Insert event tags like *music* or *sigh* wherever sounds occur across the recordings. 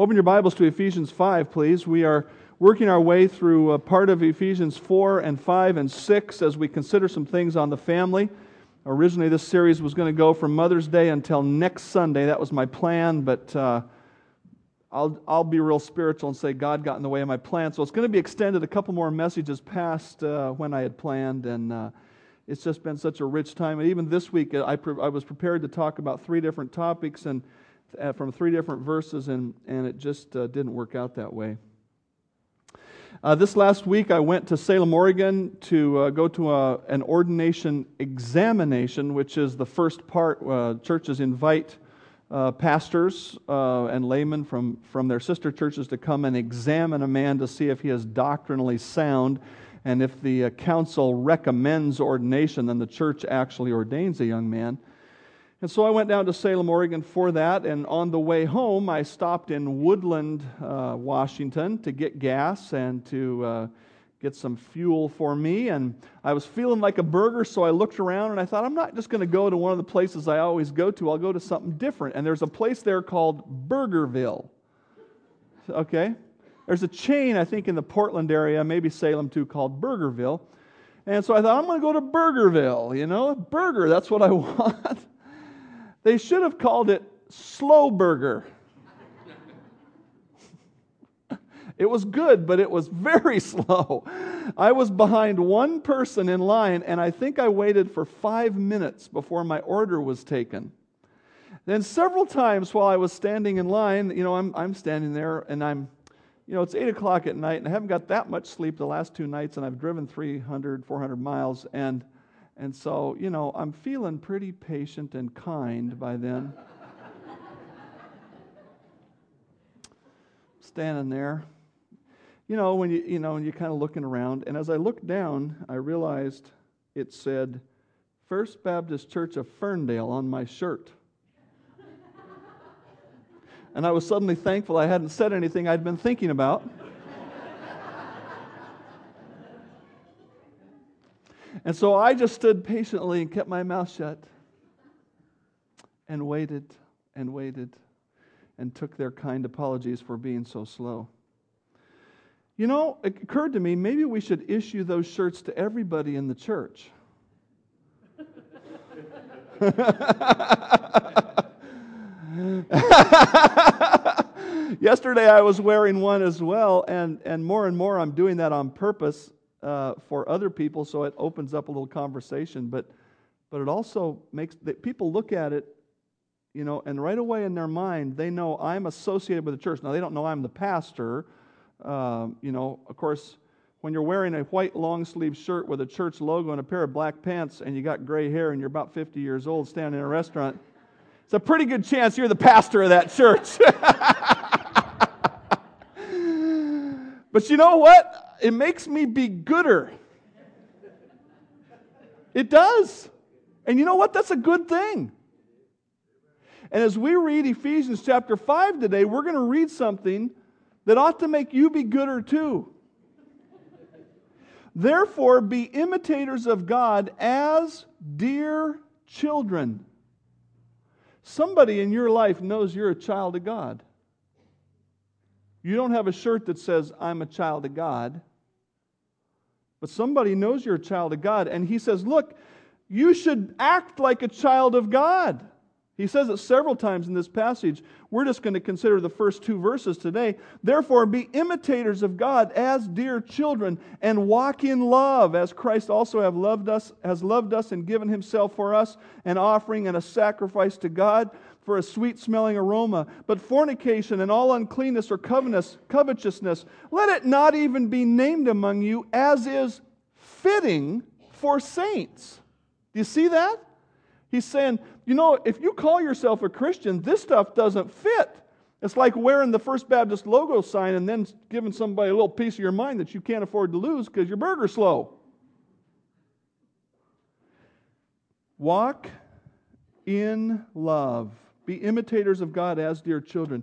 Open your Bibles to Ephesians 5, please. We are working our way through a part of Ephesians 4 and 5 and 6 as we consider some things on the family. Originally, this series was going to go from Mother's Day until next Sunday. That was my plan, but uh, I'll, I'll be real spiritual and say God got in the way of my plan. So it's going to be extended a couple more messages past uh, when I had planned, and uh, it's just been such a rich time. And even this week, I, pre- I was prepared to talk about three different topics, and uh, from three different verses, and, and it just uh, didn't work out that way. Uh, this last week, I went to Salem, Oregon to uh, go to a, an ordination examination, which is the first part. Uh, churches invite pastors and laymen from, from their sister churches to come and examine a man to see if he is doctrinally sound. And if the council recommends ordination, then the church actually ordains a young man. And so I went down to Salem, Oregon for that. And on the way home, I stopped in Woodland, uh, Washington to get gas and to uh, get some fuel for me. And I was feeling like a burger, so I looked around and I thought, I'm not just going to go to one of the places I always go to, I'll go to something different. And there's a place there called Burgerville. Okay? There's a chain, I think, in the Portland area, maybe Salem too, called Burgerville. And so I thought, I'm going to go to Burgerville, you know, burger, that's what I *laughs* want. They should have called it Slow Burger. *laughs* It was good, but it was very *laughs* slow. I was behind one person in line, and I think I waited for five minutes before my order was taken. Then, several times while I was standing in line, you know, I'm, I'm standing there and I'm, you know, it's 8 o'clock at night, and I haven't got that much sleep the last two nights, and I've driven 300, 400 miles, and and so, you know, I'm feeling pretty patient and kind by then. Standing there. You know, when you you know, and you're kind of looking around, and as I looked down, I realized it said First Baptist Church of Ferndale on my shirt. and I was suddenly thankful I hadn't said anything I'd been thinking about. And so I just stood patiently and kept my mouth shut and waited and waited and took their kind apologies for being so slow. You know, it occurred to me maybe we should issue those shirts to everybody in the church. *laughs* Yesterday I was wearing one as well, and, and more and more I'm doing that on purpose uh, for other people, so it opens up a little conversation. But, but it also makes that people look at it, you know, and right away in their mind, they know I'm associated with the church. Now, they don't know I'm the pastor. Um, you know, of course, when you're wearing a white long sleeve shirt with a church logo and a pair of black pants and you got gray hair and you're about 50 years old standing in a restaurant, it's a pretty good chance you're the pastor of that church. *laughs* but you know what? It makes me be gooder. It does. And you know what? That's a good thing. And as we read Ephesians chapter 5 today, we're going to read something that ought to make you be gooder too. Therefore, be imitators of God as dear children. Somebody in your life knows you're a child of God. You don't have a shirt that says, I'm a child of God. But somebody knows you're a child of God, and he says, Look, you should act like a child of God. He says it several times in this passage. We're just going to consider the first two verses today. Therefore, be imitators of God as dear children, and walk in love, as Christ also have loved us, has loved us and given himself for us, an offering and a sacrifice to God for a sweet smelling aroma. But fornication and all uncleanness or covetousness, let it not even be named among you as is fitting for saints. Do you see that? He's saying, you know, if you call yourself a Christian, this stuff doesn't fit. It's like wearing the First Baptist logo sign and then giving somebody a little piece of your mind that you can't afford to lose because your burger's slow. Walk in love. Be imitators of God as dear children.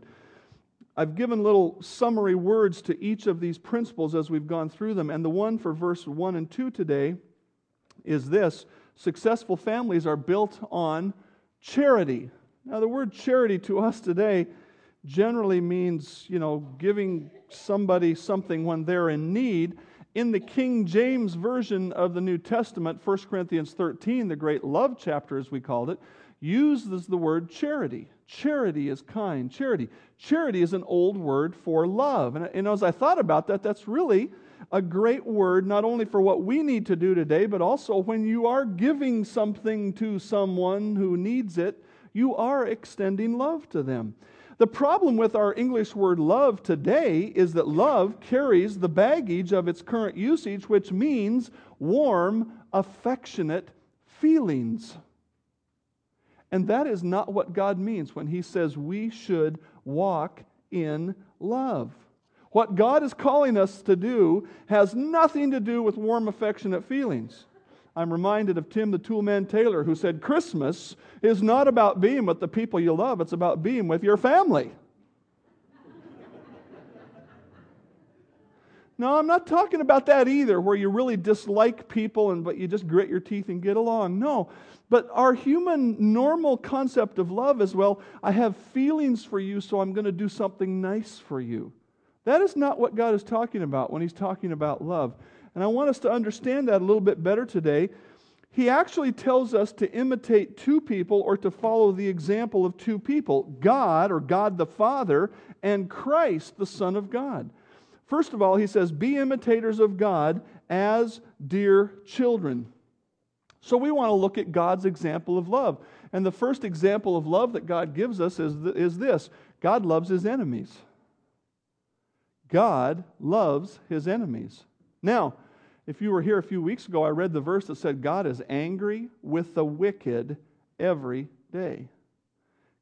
I've given little summary words to each of these principles as we've gone through them. And the one for verse 1 and 2 today is this successful families are built on charity. Now, the word charity to us today generally means, you know, giving somebody something when they're in need. In the King James Version of the New Testament, 1 Corinthians 13, the great love chapter, as we called it, uses the word charity. Charity is kind. Charity. Charity is an old word for love. And, and as I thought about that, that's really a great word, not only for what we need to do today, but also when you are giving something to someone who needs it, you are extending love to them. The problem with our English word love today is that love carries the baggage of its current usage, which means warm, affectionate feelings. And that is not what God means when He says we should walk in love. What God is calling us to do has nothing to do with warm, affectionate feelings. I'm reminded of Tim the Toolman Taylor, who said, Christmas is not about being with the people you love, it's about being with your family. *laughs* no, I'm not talking about that either, where you really dislike people and but you just grit your teeth and get along. No. But our human normal concept of love is well, I have feelings for you, so I'm going to do something nice for you. That is not what God is talking about when He's talking about love. And I want us to understand that a little bit better today. He actually tells us to imitate two people or to follow the example of two people God, or God the Father, and Christ, the Son of God. First of all, he says, Be imitators of God as dear children. So we want to look at God's example of love. And the first example of love that God gives us is, is this God loves his enemies. God loves his enemies. Now, if you were here a few weeks ago, I read the verse that said, God is angry with the wicked every day.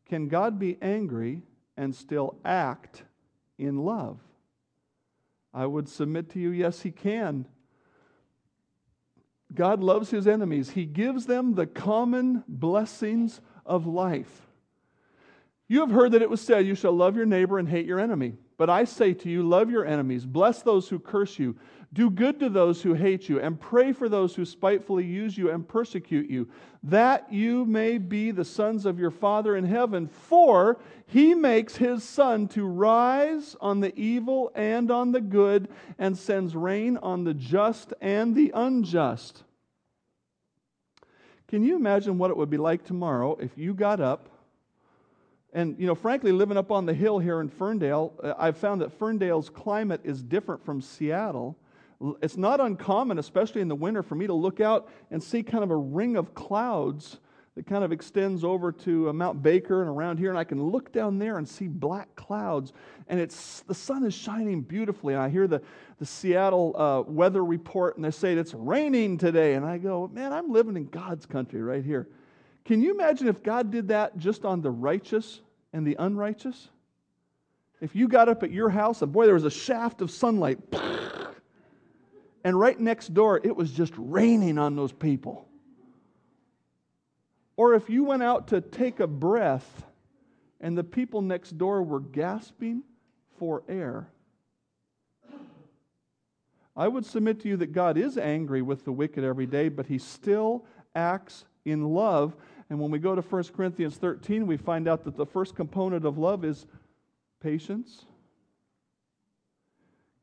Can God be angry and still act in love? I would submit to you, yes, He can. God loves His enemies, He gives them the common blessings of life. You have heard that it was said, You shall love your neighbor and hate your enemy. But I say to you, love your enemies, bless those who curse you, do good to those who hate you, and pray for those who spitefully use you and persecute you, that you may be the sons of your Father in heaven. For he makes his sun to rise on the evil and on the good, and sends rain on the just and the unjust. Can you imagine what it would be like tomorrow if you got up? And, you know, frankly, living up on the hill here in Ferndale, uh, I've found that Ferndale's climate is different from Seattle. It's not uncommon, especially in the winter, for me to look out and see kind of a ring of clouds that kind of extends over to uh, Mount Baker and around here, and I can look down there and see black clouds, and it's the sun is shining beautifully. And I hear the, the Seattle uh, weather report, and they say it's raining today, and I go, man, I'm living in God's country right here. Can you imagine if God did that just on the righteous and the unrighteous? If you got up at your house and boy, there was a shaft of sunlight *laughs* and right next door, it was just raining on those people. Or if you went out to take a breath and the people next door were gasping for air. I would submit to you that God is angry with the wicked every day, but he still acts in love. And when we go to 1 Corinthians 13, we find out that the first component of love is patience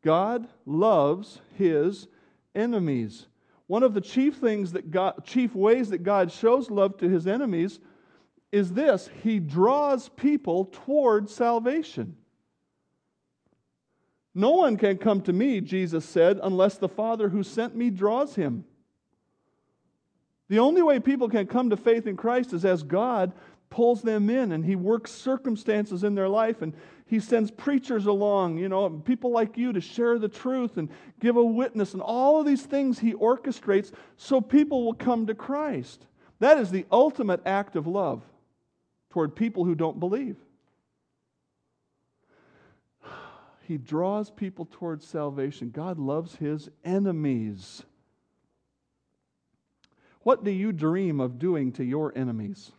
God loves his enemies. One of the chief things that God, chief ways that God shows love to his enemies is this he draws people toward salvation. No one can come to me, Jesus said, unless the Father who sent me draws him. The only way people can come to faith in Christ is as God pulls them in and he works circumstances in their life and he sends preachers along, you know, people like you to share the truth and give a witness and all of these things he orchestrates so people will come to Christ. That is the ultimate act of love toward people who don't believe. *sighs* He draws people towards salvation. God loves his enemies. What do you dream of doing to your enemies?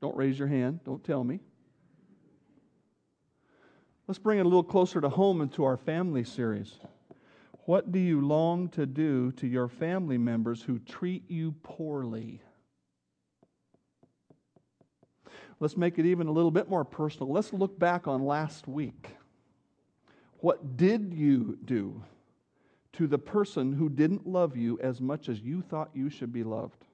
Don't raise your hand. Don't tell me. Let's bring it a little closer to home into our family series. What do you long to do to your family members who treat you poorly? Let's make it even a little bit more personal. Let's look back on last week. What did you do to the person who didn't love you as much as you thought you should be loved?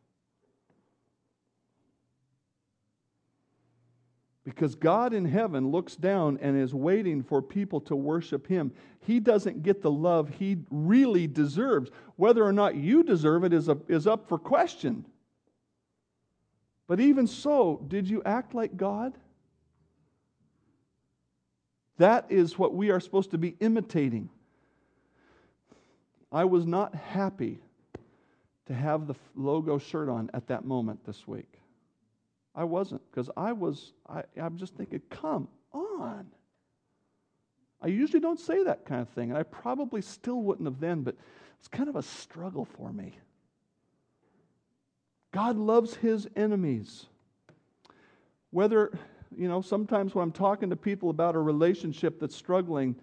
Because God in heaven looks down and is waiting for people to worship Him. He doesn't get the love He really deserves. Whether or not you deserve it is, a, is up for question. But even so, did you act like God? That is what we are supposed to be imitating. I was not happy to have the logo shirt on at that moment this week. I wasn't because I was, I, I'm just thinking, come on. I usually don't say that kind of thing, and I probably still wouldn't have then, but it's kind of a struggle for me. God loves his enemies. Whether, you know, sometimes when I'm talking to people about a relationship that's struggling,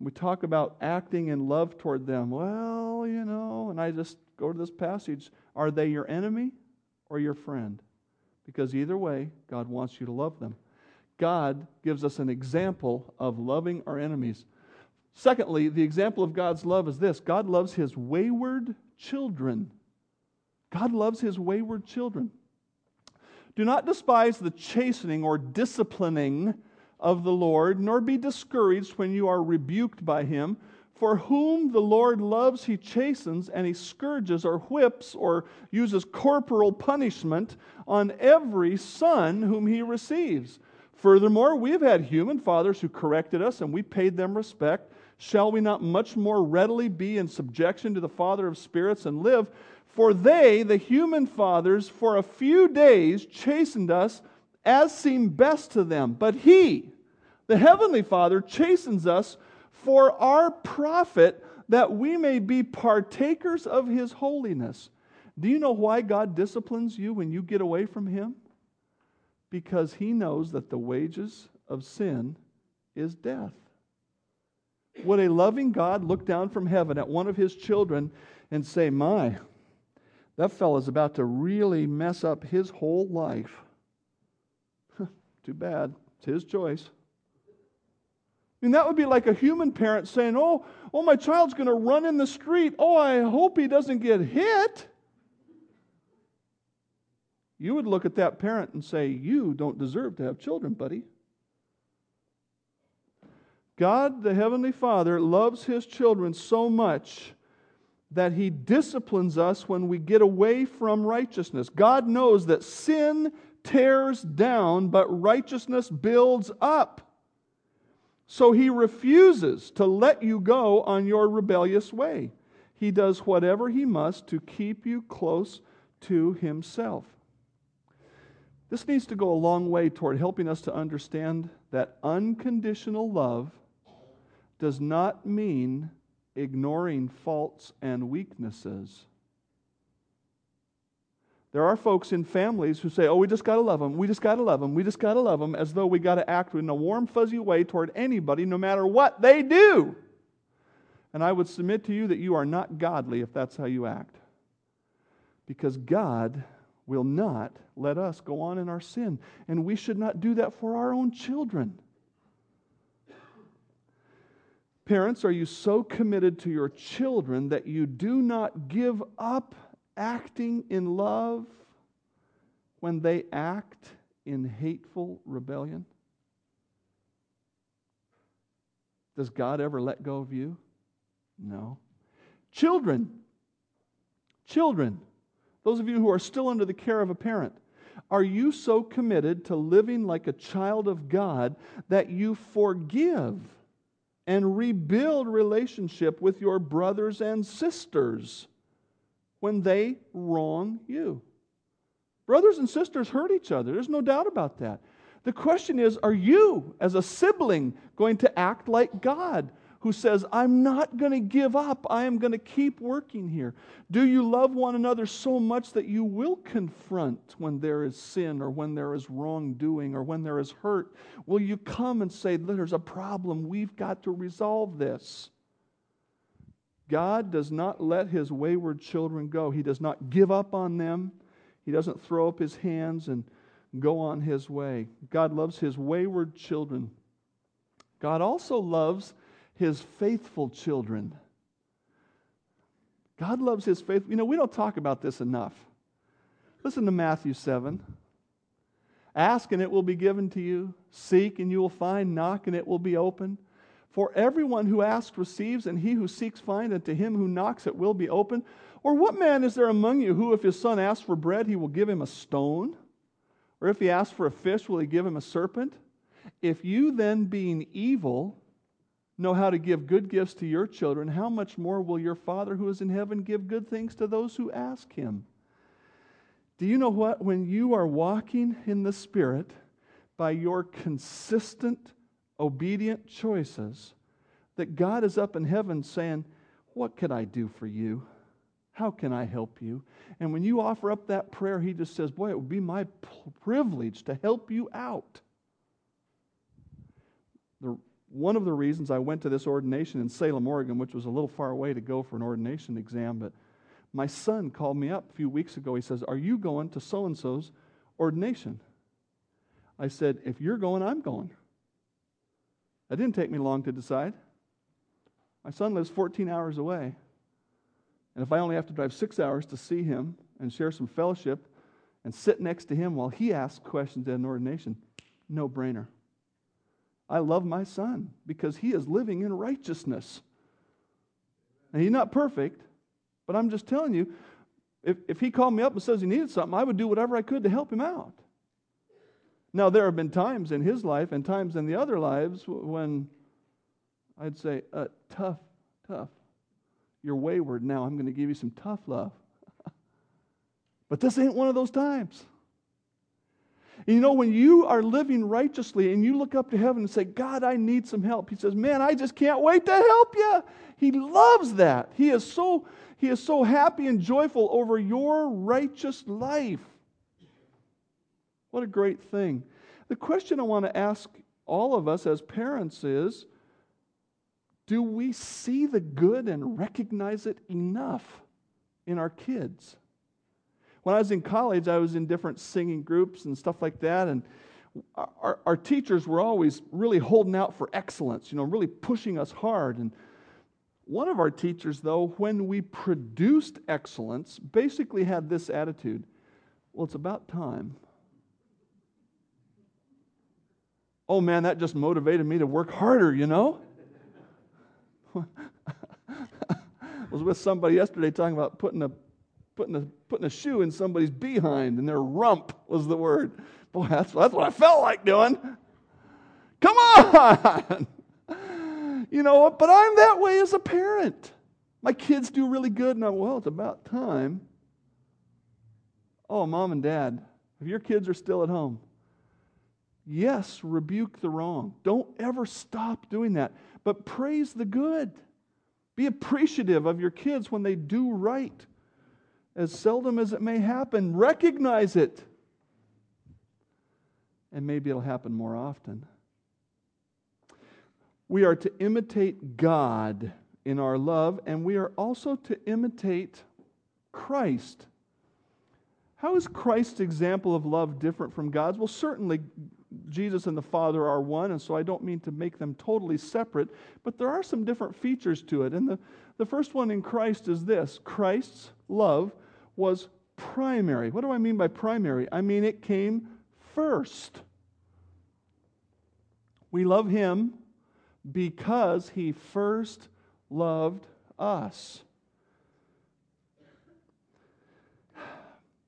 we talk about acting in love toward them. Well, you know, and I just go to this passage are they your enemy or your friend? because either way, God wants you to love them. God gives us an example of loving our enemies. Secondly, the example of God's love is this God loves his wayward children. God loves his wayward children. Do not despise the chastening or disciplining of the Lord, nor be discouraged when you are rebuked by him. For whom the Lord loves, he chastens, and he scourges or whips or uses corporal punishment on every son whom he receives. Furthermore, we have had human fathers who corrected us, and we paid them respect. Shall we not much more readily be in subjection to the Father of spirits and live? For they, the human fathers, for a few days chastened us as seemed best to them. But he, the heavenly Father, chastens us for our profit, that we may be partakers of his holiness. Do you know why God disciplines you when you get away from him? Because he knows that the wages of sin is death. Would a loving God look down from heaven at one of his children and say, My, that fellow's about to really mess up his whole life? Too bad. It's his choice. I mean, that would be like a human parent saying, Oh, oh, my child's going to run in the street. Oh, I hope he doesn't get hit. You would look at that parent and say, You don't deserve to have children, buddy. God, the Heavenly Father, loves His children so much that He disciplines us when we get away from righteousness. God knows that sin tears down, but righteousness builds up. So he refuses to let you go on your rebellious way. He does whatever he must to keep you close to himself. This needs to go a long way toward helping us to understand that unconditional love does not mean ignoring faults and weaknesses. There are folks in families who say, oh, we just got to love them. We just got to love them. We just got to love them, as though we got to act in a warm, fuzzy way toward anybody, no matter what they do. And I would submit to you that you are not godly if that's how you act. Because God will not let us go on in our sin. And we should not do that for our own children. Parents, are you so committed to your children that you do not give up acting in love when they act in hateful rebellion? Does God ever let go of you? No. Children, children, those of you who are still under the care of a parent, are you so committed to living like a child of God that you forgive and rebuild relationship with your brothers and sisters? When they wrong you. Brothers and sisters hurt each other. There's no doubt about that. The question is are you, as a sibling, going to act like God, who says, I'm not going to give up. I am going to keep working here? Do you love one another so much that you will confront when there is sin or when there is wrongdoing or when there is hurt? Will you come and say, There's a problem. We've got to resolve this? God does not let his wayward children go. He does not give up on them. He doesn't throw up his hands and go on his way. God loves his wayward children. God also loves his faithful children. God loves his faith. You know, we don't talk about this enough. Listen to Matthew 7. Ask and it will be given to you. Seek and you will find. Knock and it will be open. For everyone who asks receives, and he who seeks finds, and to him who knocks it will be open. Or what man is there among you who, if his son asks for bread, he will give him a stone? Or if he asks for a fish, will he give him a serpent? If you then, being evil, know how to give good gifts to your children, how much more will your Father who is in heaven give good things to those who ask him? Do you know what? When you are walking in the Spirit by your consistent, obedient choices, that God is up in heaven saying, What can I do for you? How can I help you? And when you offer up that prayer, He just says, Boy, it would be my privilege to help you out. The, one of the reasons I went to this ordination in Salem, Oregon, which was a little far away to go for an ordination exam, but my son called me up a few weeks ago. He says, Are you going to so and so's ordination? I said, If you're going, I'm going. That didn't take me long to decide. My son lives 14 hours away. And if I only have to drive six hours to see him and share some fellowship and sit next to him while he asks questions at an ordination, no brainer. I love my son because he is living in righteousness. And he's not perfect, but I'm just telling you, if, if he called me up and says he needed something, I would do whatever I could to help him out. Now, there have been times in his life and times in the other lives when I'd say, uh, tough, tough. You're wayward now. I'm going to give you some tough love. *laughs* but this ain't one of those times. And you know, when you are living righteously and you look up to heaven and say, God, I need some help, He says, Man, I just can't wait to help you. He loves that. He is so, he is so happy and joyful over your righteous life. What a great thing. The question I want to ask all of us as parents is do we see the good and recognize it enough in our kids? When I was in college, I was in different singing groups and stuff like that, and our, our teachers were always really holding out for excellence, you know, really pushing us hard. And one of our teachers, though, when we produced excellence, basically had this attitude well, it's about time. Oh man, that just motivated me to work harder, you know? *laughs* I was with somebody yesterday talking about putting a putting a, putting a shoe in somebody's behind, and their rump was the word. Boy, that's, that's what I felt like doing. Come on! *laughs* you know what? But I'm that way as a parent. My kids do really good, and I'm, well, it's about time. Oh, mom and dad, if your kids are still at home, yes, rebuke the wrong. Don't ever stop doing that, but praise the good. Be appreciative of your kids when they do right as seldom as it may happen, recognize it. And maybe it'll happen more often. We are to imitate God in our love, and we are also to imitate Christ. How is Christ's example of love different from God's? Well, certainly Jesus and the Father are one, and so I don't mean to make them totally separate, but there are some different features to it. And the, the first one in Christ is this Christ's love was primary. What do I mean by primary? I mean it came first. We love Him because He first loved us.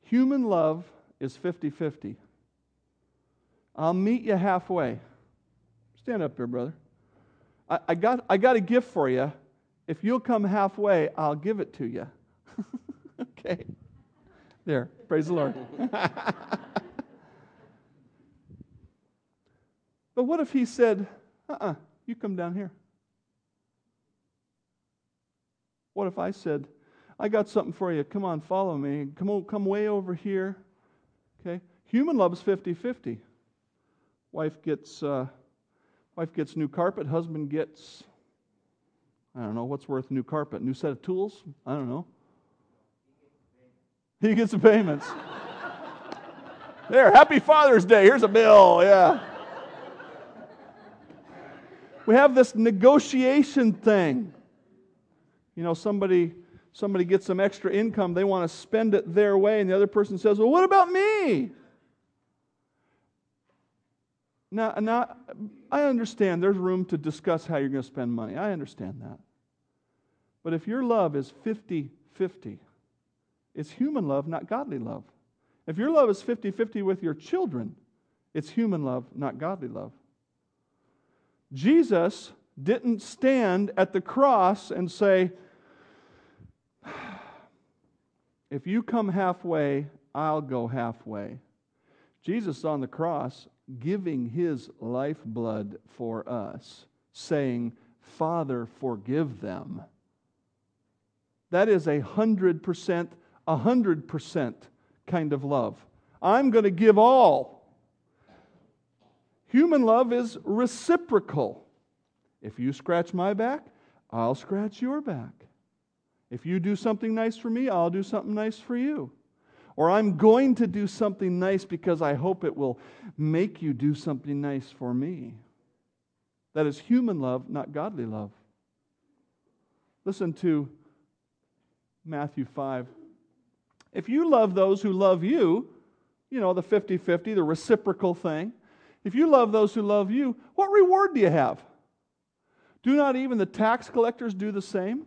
Human love is 50 50. I'll meet you halfway. Stand up here, brother. I, I, got, I got a gift for you. If you'll come halfway, I'll give it to you. *laughs* okay. There. Praise the Lord. *laughs* but what if he said, uh uh-uh, uh you come down here? What if I said, I got something for you. Come on, follow me. Come on, come way over here. Okay? Human love is 50 50. Wife gets, uh, wife gets new carpet, husband gets, I don't know, what's worth new carpet? New set of tools? I don't know. He gets the payments. There, happy Father's Day. Here's a bill. Yeah. we have this negotiation thing. You know, somebody somebody gets some extra income, they want to spend it their way, and the other person says, Well, what about me? Now, now I understand there's room to discuss how you're going to spend money. I understand that. But if your love is 50 50, it's human love, not godly love. If your love is 50 50 with your children, it's human love, not godly love. Jesus didn't stand at the cross and say, If you come halfway, I'll go halfway. Jesus on the cross giving his lifeblood for us, saying, Father, forgive them. That is a hundred percent, a hundred percent kind of love. I'm going to give all. Human love is reciprocal. If you scratch my back, I'll scratch your back. If you do something nice for me, I'll do something nice for you. Or I'm going to do something nice because I hope it will make you do something nice for me. That is human love, not godly love. Listen to Matthew 5. If you love those who love you, you know, the 50 50, the reciprocal thing, if you love those who love you, what reward do you have? Do not even the tax collectors do the same?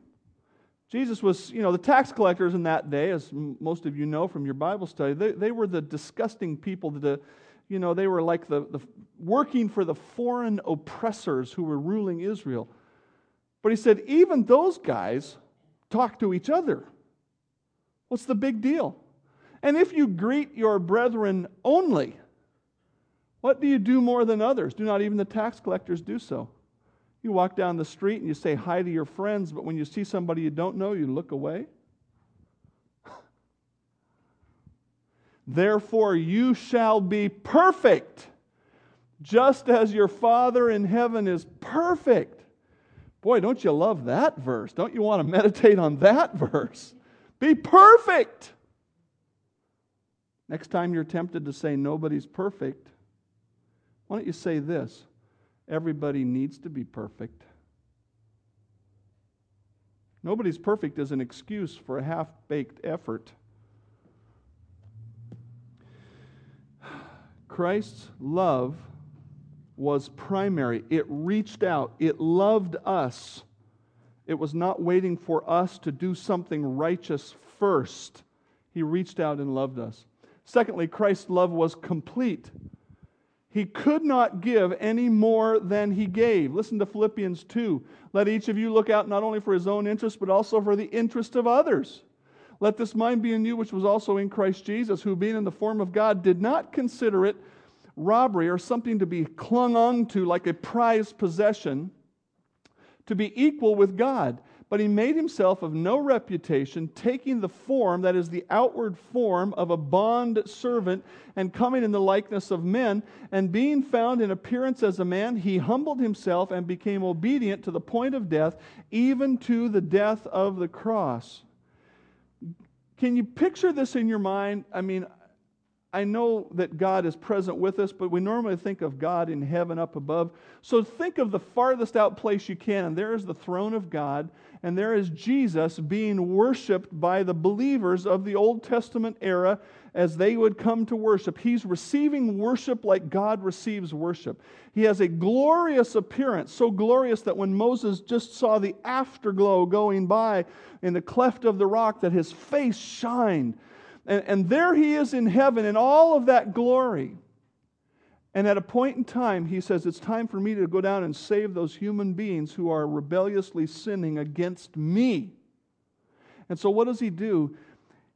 Jesus was, you know, the tax collectors in that day, as most of you know from your Bible study, they, they were the disgusting people. The, you know, they were like the, the working for the foreign oppressors who were ruling Israel. But he said, even those guys talk to each other. What's the big deal? And if you greet your brethren only, what do you do more than others? Do not even the tax collectors do so? You walk down the street and you say hi to your friends, but when you see somebody you don't know, you look away. *laughs* Therefore, you shall be perfect, just as your Father in heaven is perfect. Boy, don't you love that verse? Don't you want to meditate on that *laughs* verse? Be perfect. Next time you're tempted to say nobody's perfect, why don't you say this? Everybody needs to be perfect. Nobody's perfect is an excuse for a half baked effort. Christ's love was primary. It reached out, it loved us. It was not waiting for us to do something righteous first. He reached out and loved us. Secondly, Christ's love was complete. He could not give any more than he gave. Listen to Philippians 2. Let each of you look out not only for his own interest, but also for the interest of others. Let this mind be in you, which was also in Christ Jesus, who, being in the form of God, did not consider it robbery or something to be clung on to like a prized possession, to be equal with God but he made himself of no reputation, taking the form, that is, the outward form of a bond servant, and coming in the likeness of men. And being found in appearance as a man, he humbled himself and became obedient to the point of death, even to the death of the cross. Can you picture this in your mind? I mean, I know that God is present with us, but we normally think of God in heaven up above. So think of the farthest out place you can, and there is the throne of God, and there is Jesus being worshiped by the believers of the Old Testament era as they would come to worship. He's receiving worship like God receives worship. He has a glorious appearance, so glorious that when Moses just saw the afterglow going by in the cleft of the rock, that his face shined and, and there he is in heaven in all of that glory. And at a point in time, he says, It's time for me to go down and save those human beings who are rebelliously sinning against me. And so, what does he do?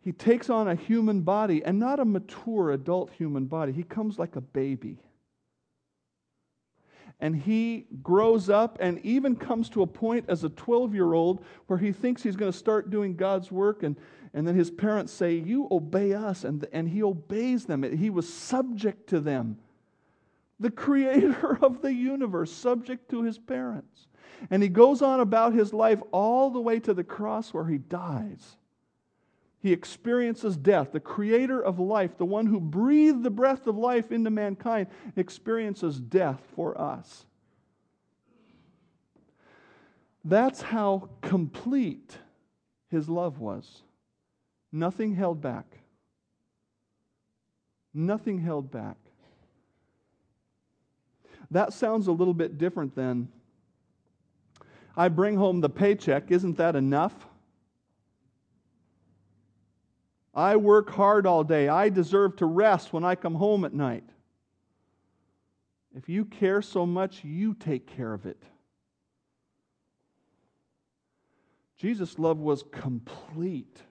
He takes on a human body, and not a mature adult human body. He comes like a baby. And he grows up and even comes to a point as a 12 year old where he thinks he's going to start doing God's work. And and then his parents say, You obey us. And, and he obeys them. He was subject to them. The creator *laughs* of the universe, subject to his parents. And he goes on about his life all the way to the cross where he dies. He experiences death. The creator of life, the one who breathed the breath of life into mankind, experiences death for us. That's how complete his love was. Nothing held back. Nothing held back. That sounds a little bit different than I bring home the paycheck. Isn't that enough? I work hard all day. I deserve to rest when I come home at night. If you care so much, you take care of it. Jesus' love was complete.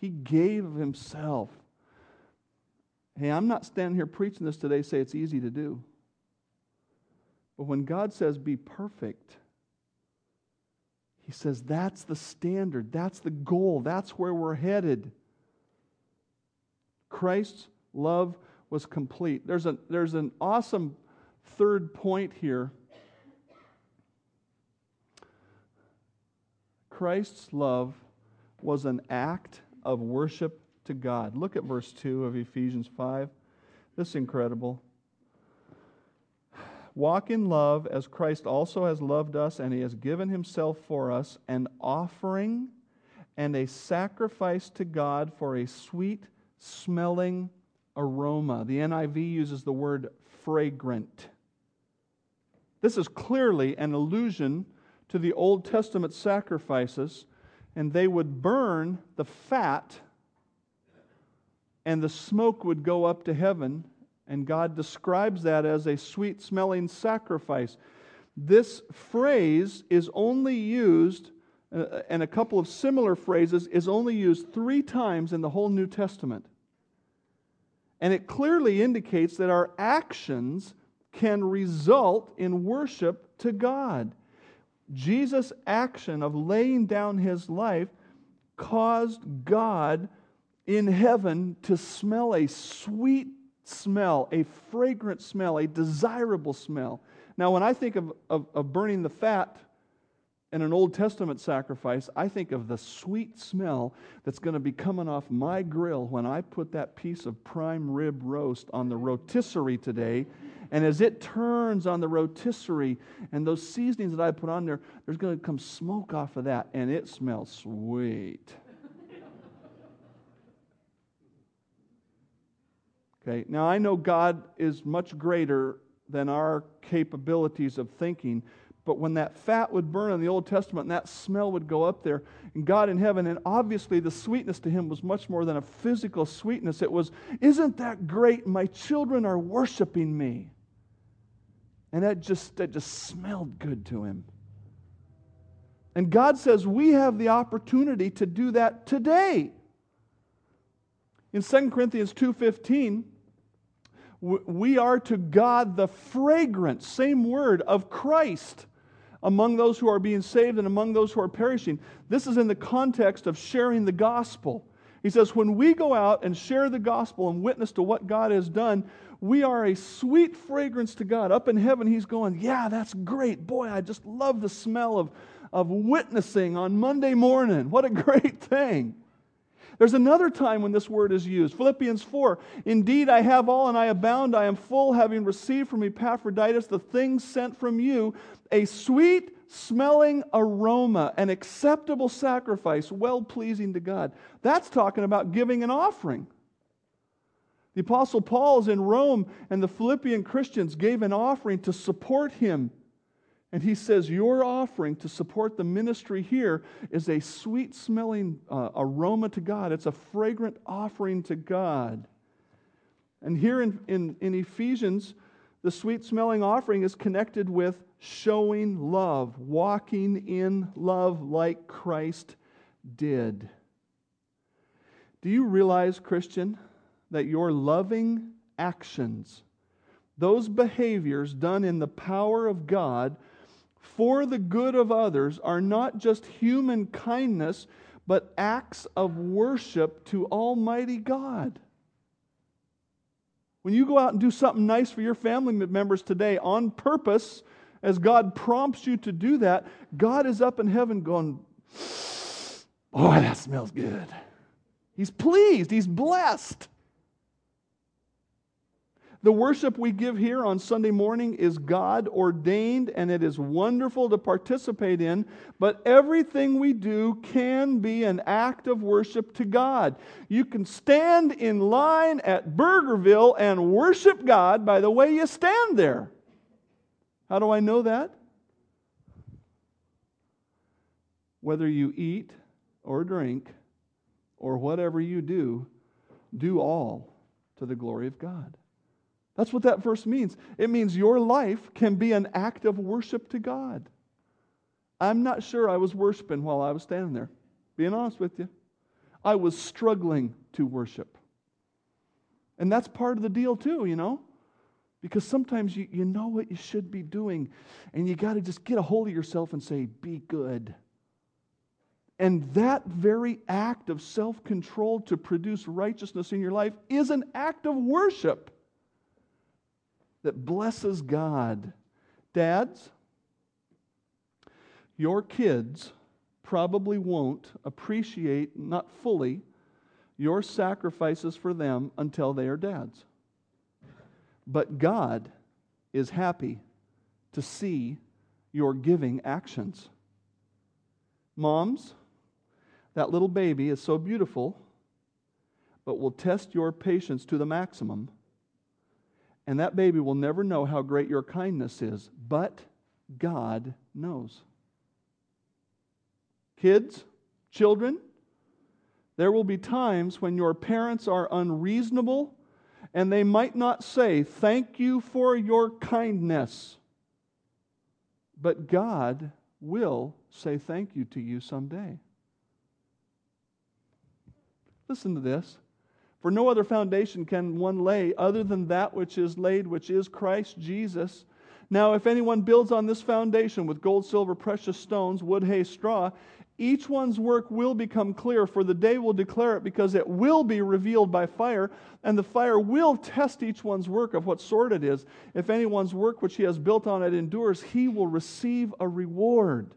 He gave himself. Hey, I'm not standing here preaching this today, say it's easy to do. But when God says be perfect, He says that's the standard, that's the goal, that's where we're headed. Christ's love was complete. There's, a, there's an awesome third point here. Christ's love was an act of worship to God. Look at verse 2 of Ephesians 5. This is incredible. Walk in love as Christ also has loved us, and he has given himself for us, an offering and a sacrifice to God for a sweet smelling aroma. The NIV uses the word fragrant. This is clearly an allusion to the Old Testament sacrifices, and they would burn the fat, and the smoke would go up to heaven and God describes that as a sweet smelling sacrifice. This phrase is only used, Uh, uh, and a couple of similar phrases, is only used three times in the whole New Testament. And it clearly indicates that our actions can result in worship to God. Jesus' action of laying down his life caused God in heaven to smell a sweet smell, a fragrant smell, a desirable smell. Now, when I think of, of, of, burning the fat in an Old Testament sacrifice, I think of the sweet smell that's going to be coming off my grill when I put that piece of prime rib roast on the rotisserie today. And as it turns on the rotisserie and those seasonings that I put on there, there's going to come smoke off of that, and it smells sweet. Okay, now I know God is much greater than our capabilities of thinking, but when that fat would burn in the Old Testament and that smell would go up there, and God in heaven, and obviously the sweetness to him was much more than a physical sweetness. It was, Isn't that great? My children are worshiping me. And that just, that just smelled good to him. And God says we have the opportunity to do that today. In 2 Corinthians 2:15, we are to God the fragrance, same word, of Christ among those who are being saved and among those who are perishing. This is in the context of sharing the gospel. He says, when we go out and share the gospel and witness to what God has done, we are a sweet fragrance to God. Up in heaven, He's going, Yeah, that's great. Boy, I just love the smell of, of witnessing on Monday morning. What a *laughs* great thing. There's another time when this word is used. Philippians 4 Indeed, I have all and I abound. I am full, having received from Epaphroditus the things sent from you, a sweet smelling aroma, an acceptable sacrifice, well pleasing to God. That's talking about giving an offering. The Apostle Paul is in Rome, and the Philippian Christians gave an offering to support him and he says, Your offering to support the ministry here is a sweet smelling uh, aroma to God. It's a fragrant offering to God. And here in, in, in Ephesians, the sweet smelling offering is connected with showing love, walking in love like Christ did. Do you realize, Christian, that your loving actions, those behaviors done in the power of God, for the good of others are not just human kindness, but acts of worship to Almighty God. When you go out and do something nice for your family members today on purpose, as God prompts you to do that, God is up in heaven going, Boy, that smells good. He's pleased, he's blessed. The worship we give here on Sunday morning is God ordained and it is wonderful to participate in, but everything we do can be an act of worship to God. You can stand in line at Burgerville and worship God by the way you stand there. How do I know that? Whether you eat or drink or whatever you do, do all to the glory of God. That's what that verse means. It means your life can be an act of worship to God. I'm not sure I was worshiping while I was standing there, being honest with you. I was struggling to worship. And that's part of the deal, too, you know? Because sometimes you, you know what you should be doing, and you got to just get a hold of yourself and say, Be good. And that very act of self control to produce righteousness in your life is an act of worship that blesses God. Dads, your kids probably won't appreciate, not fully, your sacrifices for them until they are dads. But God is happy to see your giving actions. Moms, that little baby is so beautiful, but will test your patience to the maximum and that baby will never know how great your kindness is, but God knows. Kids, children, there will be times when your parents are unreasonable and they might not say, Thank you for your kindness. But God will say thank you to you someday. Listen to this. For no other foundation can one lay other than that which is laid, which is Christ Jesus. Now, if anyone builds on this foundation with gold, silver, precious stones, wood, hay, straw, each one's work will become clear, for the day will declare it, because it will be revealed by fire, and the fire will test each one's work of what sort it is. If anyone's work which he has built on it endures, he will receive a reward.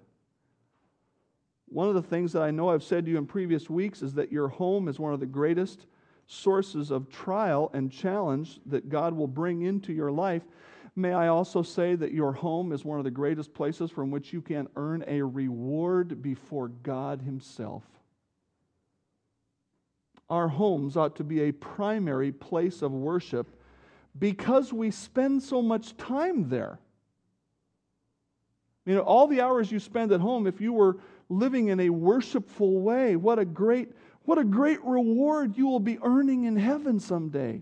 One of the things that I know I've said to you in previous weeks is that your home is one of the greatest sources of trial and challenge that God will bring into your life, may I also say that your home is one of the greatest places from which you can earn a reward before God Himself. Our homes ought to be a primary place of worship because we spend so much time there. You know, all the hours you spend at home, if you were living in a worshipful way, what a great what a great reward you will be earning in heaven someday.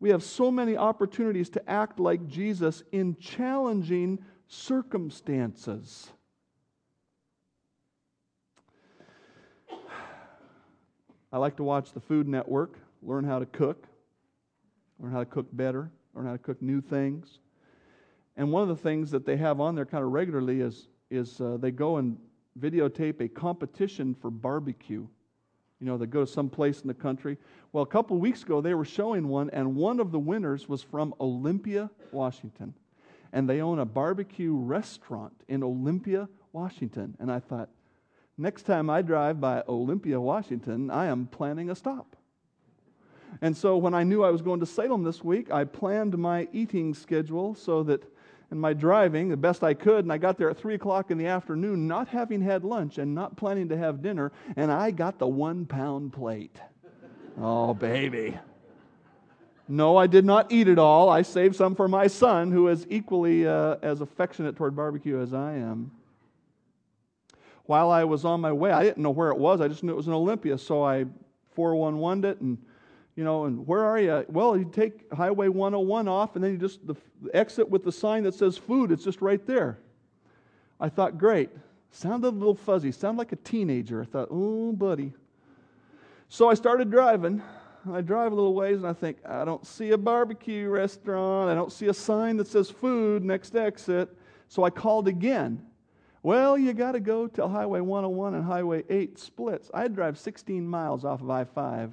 We have so many opportunities to act like Jesus in challenging circumstances. I like to watch the Food Network, learn how to cook, learn how to cook better, learn how to cook new things. And one of the things that they have on there kind of regularly is, is uh, they go and videotape a competition for barbecue. You know, they go to some place in the country. Well, a couple weeks ago, they were showing one, and one of the winners was from Olympia, Washington. And they own a barbecue restaurant in Olympia, Washington. And I thought, next time I drive by Olympia, Washington, I am planning a stop. And so when I knew I was going to Salem this week, I planned my eating schedule so that and my driving the best I could. And I got there at 3 o'clock in the afternoon, not having had lunch and not planning to have dinner. And I got the one pound plate. oh, baby. No, I did not eat it all. I saved some for my son, who is equally uh, as affectionate toward barbecue as I am. While I was on my way, I didn't know where it was. I just knew it was in Olympia. So I 411'd it and you know, and where are you? Well, you take Highway 101 off, and then you just the, the exit with the sign that says food. It's just right there. I thought, great. Sounded a little fuzzy. Sounded like a teenager. I thought, oh, buddy. So I started driving. I drive a little ways, and I think, I don't see a barbecue restaurant. I don't see a sign that says food next exit. So I called again. Well, you got to go till Highway 101 and Highway 8 splits. I drive 16 miles off of I 5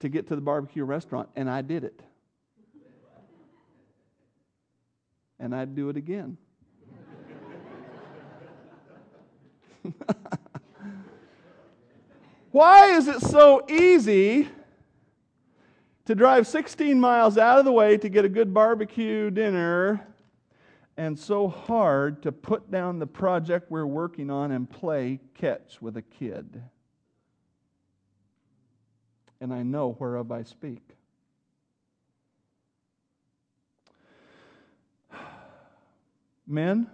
to get to the barbecue restaurant, and I did it. And I'd do it again. *laughs* Why is it so easy to drive 16 miles out of the way to get a good barbecue dinner and so hard to put down the project we're working on and play catch with a kid? And I know whereof I speak. *sighs* Men,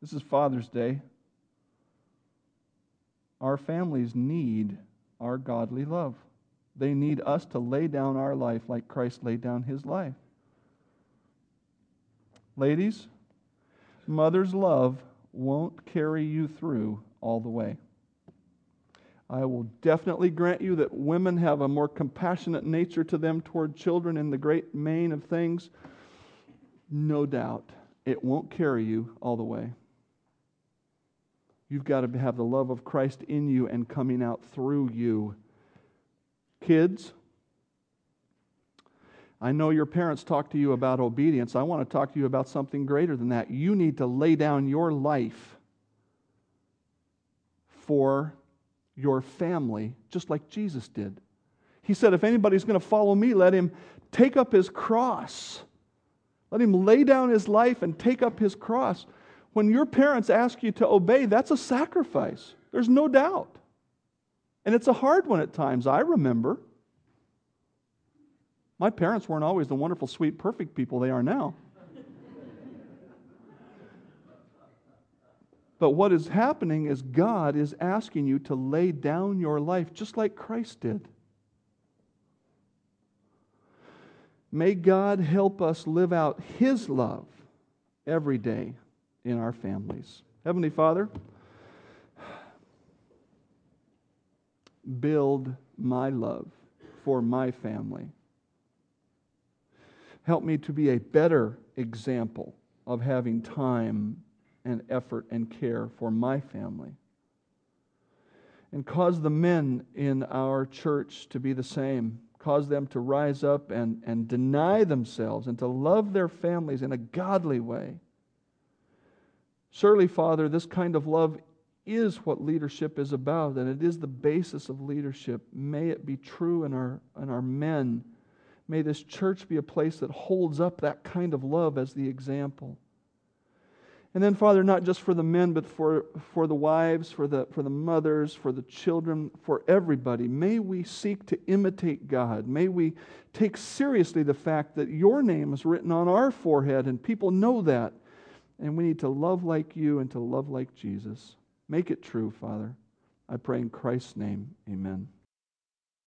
this is Father's Day. Our families need our godly love. They need us to lay down our life like Christ laid down his life. Ladies, mother's love won't carry you through all the way. I will definitely grant you that women have a more compassionate nature to them toward children in the great main of things. No doubt, it won't carry you all the way. You've got to have the love of Christ in you and coming out through you. Kids, I know your parents talk to you about obedience. I want to talk to you about something greater than that. You need to lay down your life for your family, just like Jesus did. He said, If anybody's going to follow me, let him take up his cross. Let him lay down his life and take up his cross. When your parents ask you to obey, that's a sacrifice. There's no doubt. And it's a hard one at times. I remember. My parents weren't always the wonderful, sweet, perfect people they are now. But what is happening is God is asking you to lay down your life just like Christ did. May God help us live out His love every day in our families. Heavenly Father, build my love for my family. Help me to be a better example of having time and effort and care for my family. And cause the men in our church to be the same. Cause them to rise up and, and deny themselves and to love their families in a godly way Surely, Father, this kind of love is what leadership is about, and it is the basis of leadership. May it be true in our, in our men. May this church be a place that holds up that kind of love as the example. And then, Father, not just for the men, but for, for the wives, for the, for the mothers, for the children, for everybody, may we seek to imitate God. May we take seriously the fact that your name is written on our forehead, and people know that. And we need to love like you and to love like Jesus. Make it true, Father. I pray in Christ's name. Amen.